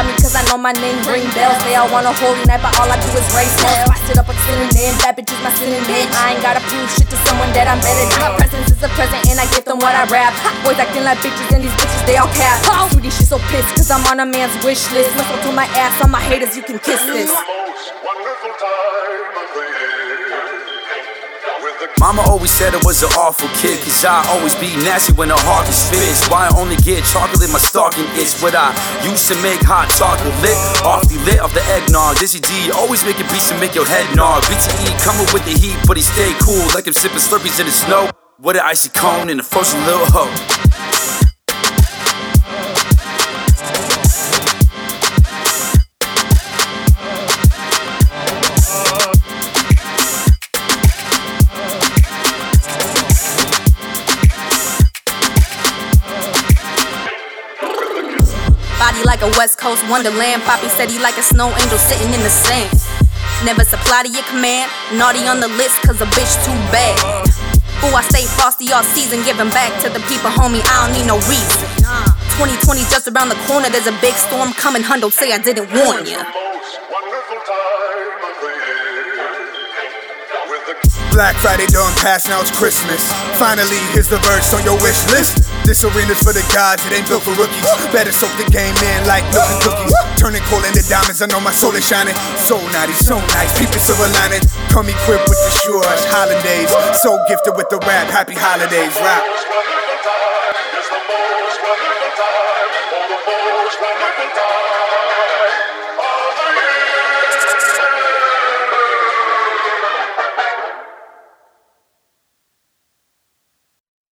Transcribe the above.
About me cause I know my name ring bells. They all want a holy night, but all I do is raise hell. I sit up a synonym, that bitch is my synonym. I ain't gotta prove shit to someone that I'm better than. My presence is a present and I give them what I rap. Boys acting like bitches and these bitches, they all cap. Sweetie, she so pissed cause I'm on a man's wish list. Muscle to my ass, on my haters, you can kiss this. Most wonderful time of the year. Mama always said I was an awful kid, cause I always be nasty when the heart is fixed. Why I only get chocolate, in my stocking is what I used to make hot chocolate the lit off the eggnog. Dizzy D always making beats to make your head nod. BTE coming with the heat, but he stay cool like him sipping slurpees in the snow. With an icy cone and a frozen little hoe. Like a West Coast Wonderland. Poppy said he like a snow angel sitting in the sand. Never supply to your command. Naughty on the list cause a bitch too bad. Ooh, I stay frosty all season, giving back to the people, homie. I don't need no reason. 2020 just around the corner, there's a big storm coming. Hundo say I didn't warn ya. Black Friday done past, now it's Christmas. Finally, here's the verse on your wish list. This arena's for the gods, it ain't built for rookies. Better soak the game in like and cookies. Turning coal into diamonds, I know my soul is shining. So naughty, so nice, people silver lining. Come equipped with the Shush holidays. So gifted with the rap, happy holidays, rap. It's the most wonderful time. The most wonderful time.